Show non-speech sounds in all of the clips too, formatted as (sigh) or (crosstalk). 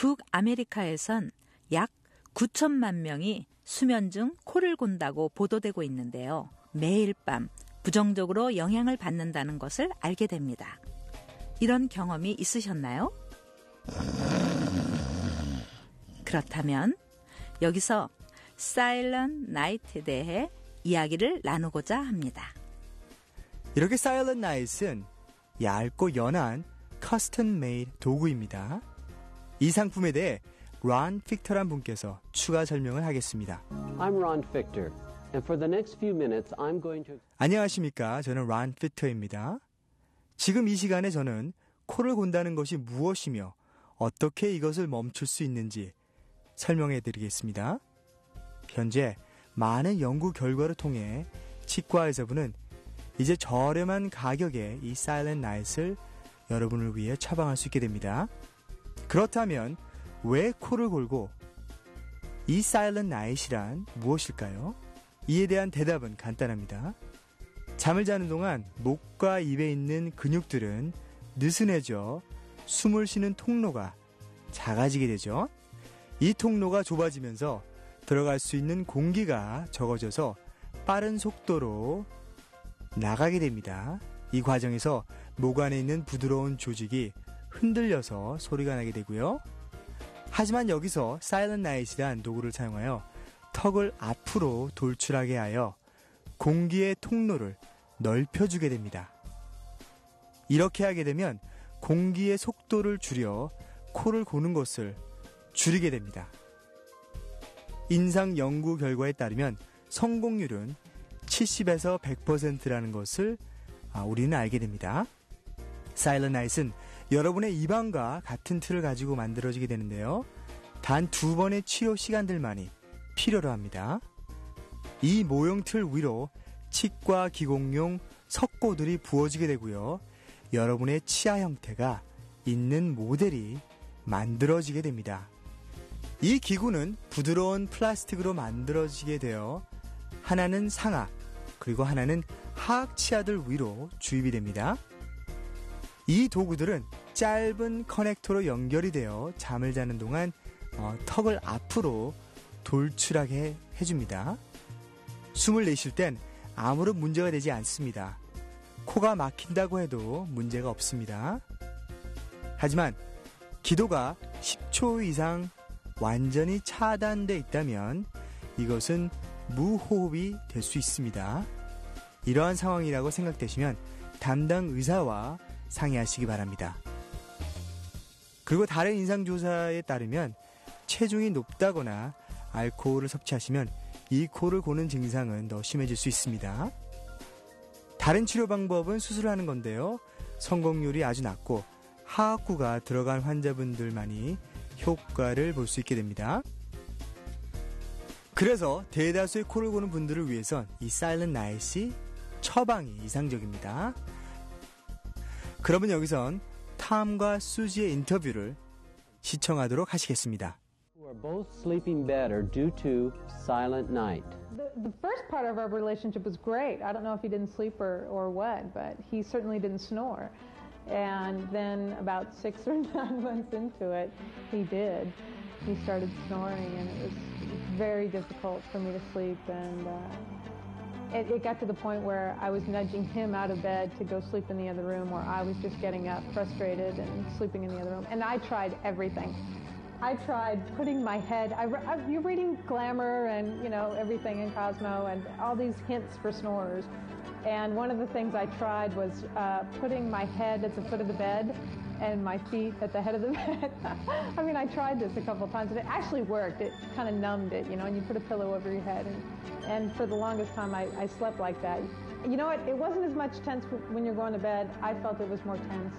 북아메리카에선 약 9천만 명이 수면 중 코를 곤다고 보도되고 있는데요. 매일 밤 부정적으로 영향을 받는다는 것을 알게 됩니다. 이런 경험이 있으셨나요? 그렇다면 여기서 사일런 나이트에 대해 이야기를 나누고자 합니다. 이렇게 사일런 나이트는 얇고 연한 custom made 도구입니다. 이 상품에 대해 론 픽터란 분께서 추가 설명을 하겠습니다. I'm Ron Fichter, and for the next few minutes, I'm going to. 안녕하십니까. 저는 론 픽터입니다. 지금 이 시간에 저는 코를 곤다는 것이 무엇이며 어떻게 이것을 멈출 수 있는지 설명해 드리겠습니다. 현재 많은 연구 결과를 통해 치과 의사분은 이제 저렴한 가격에 이 사일렌 나잇을 여러분을 위해 처방할 수 있게 됩니다. 그렇다면 왜 코를 골고 이 사일렌 나잇이란 무엇일까요? 이에 대한 대답은 간단합니다. 잠을 자는 동안 목과 입에 있는 근육들은 느슨해져 숨을 쉬는 통로가 작아지게 되죠. 이 통로가 좁아지면서 들어갈 수 있는 공기가 적어져서 빠른 속도로 나가게 됩니다. 이 과정에서 목 안에 있는 부드러운 조직이 흔들려서 소리가 나게 되고요. 하지만 여기서 사일런 나잇이란 도구를 사용하여 턱을 앞으로 돌출하게 하여 공기의 통로를 넓혀주게 됩니다. 이렇게 하게 되면 공기의 속도를 줄여 코를 고는 것을 줄이게 됩니다. 인상 연구 결과에 따르면 성공률은 70에서 100%라는 것을 아, 우리는 알게 됩니다. 사일런 나잇은 여러분의 입안과 같은 틀을 가지고 만들어지게 되는데요. 단 두 번의 치료 시간들만이 필요로 합니다. 이 모형 틀 위로 치과 기공용 석고들이 부어지게 되고요. 여러분의 치아 형태가 있는 모델이 만들어지게 됩니다. 이 기구는 부드러운 플라스틱으로 만들어지게 되어 하나는 상하 그리고 하나는 하악 치아들 위로 주입이 됩니다. 이 도구들은 짧은 커넥터로 연결이 되어 잠을 자는 동안 어, 턱을 앞으로 돌출하게 해줍니다. 숨을 내쉴 땐 아무런 문제가 되지 않습니다. 코가 막힌다고 해도 문제가 없습니다. 하지만 기도가 10초 이상 완전히 차단돼 있다면 이것은 무호흡이 될 수 있습니다. 이러한 상황이라고 생각되시면 담당 의사와 상의하시기 바랍니다. 그리고 다른 인상조사에 따르면 체중이 높다거나 알코올을 섭취하시면 이 코를 고는 증상은 더 심해질 수 있습니다. 다른 치료 방법은 수술하는 건데요. 성공률이 아주 낮고 하악구가 들어간 환자분들만이 효과를 볼 수 있게 됩니다. 그래서 대다수의 코를 고는 분들을 위해선 이 사일런 나잇이 처방이 이상적입니다. 그러면 여기선 탐과 수지의 인터뷰를 시청하도록 하시겠습니다. Who are both sleeping better due to silent night. The, the first part of our relationship was great. I don't know if he didn't sleep or, or what, but he certainly didn't snore. And then about six (laughs) or nine months into it, he did. He started snoring, and it was very difficult for me to sleep. And uh, it, it got to the point where I was nudging him out of bed to go sleep in the other room, or I was just getting up frustrated and sleeping in the other room. And I tried everything. I tried putting my head. I, I, you're reading Glamour and you know everything in Cosmo and all these hints for snorers. And one of the things I tried was uh, putting my head at the foot of the bed and my feet at the head of the (laughs) bed. I mean, I tried this a couple of times, and it actually worked. It kind of numbed it, you know, and you put a pillow over your head. And, and for the longest time, I, I slept like that. You know what? It wasn't as much tense when you're going to bed. I felt it was more tense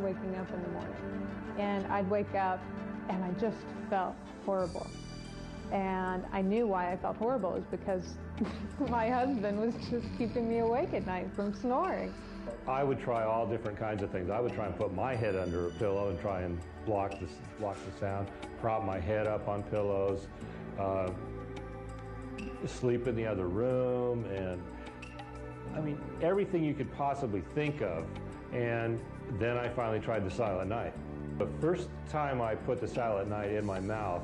waking up in the morning. And I'd wake up, and I just felt horrible. And I knew why I felt horrible is because (laughs) my husband was just keeping me awake at night from snoring. I would try all different kinds of things. I would try and put my head under a pillow and try and block the, block the sound, prop my head up on pillows, uh, sleep in the other room, and I mean, everything you could possibly think of. And then I finally tried the silent night. The first time I put the Silent Night in my mouth,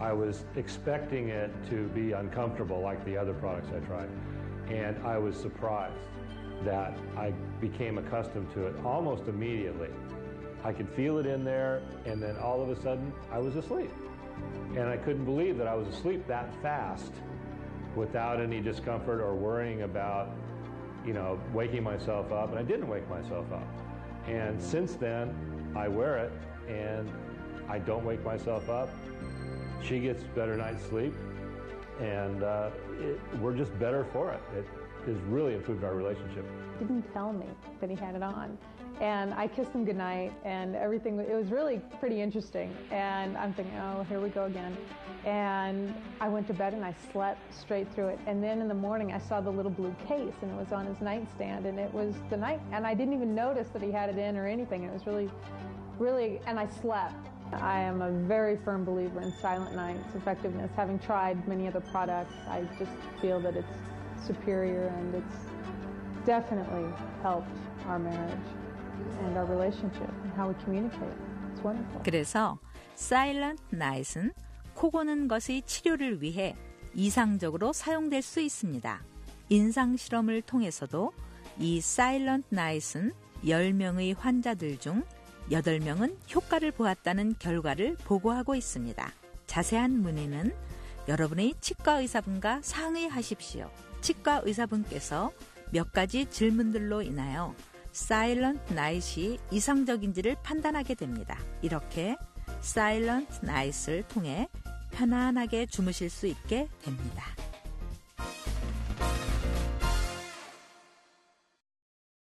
I was expecting it to be uncomfortable like the other products I tried. And I was surprised that I became accustomed to it almost immediately. I could feel it in there, and then all of a sudden, I was asleep. And I couldn't believe that I was asleep that fast without any discomfort or worrying about, you know, waking myself up. And I didn't wake myself up. And since then, I wear it, and I don't wake myself up. She gets better night's sleep, and uh, it, we're just better for it. It has really improved our relationship. didn't tell me that he had it on. And I kissed him goodnight and everything. It was really pretty interesting. And I'm thinking, oh, here we go again. And I went to bed and I slept straight through it. And then in the morning, I saw the little blue case and it was on his nightstand. And it was the night, and I didn't even notice that he had it in or anything. It was really, really, and I slept. I am a very firm believer in Silent Night's effectiveness. Having tried many other products, I just feel that it's superior and it's definitely helped our marriage and our relationship and how we communicate. It's wonderful. 그래서 Silent Night은 코 고는 것의 치료를 위해 이상적으로 사용될 수 있습니다. 인상 실험을 통해서도 이 Silent Night은 10명의 환자들 중 8명은 효과를 보았다는 결과를 보고하고 있습니다. 자세한 문의는 여러분의 치과 의사분과 상의하십시오. 치과 의사분께서 몇 가지 질문들로 인하여 Silent Night이 이상적인지를 판단하게 됩니다. 이렇게 Silent Night을 통해 편안하게 주무실 수 있게 됩니다.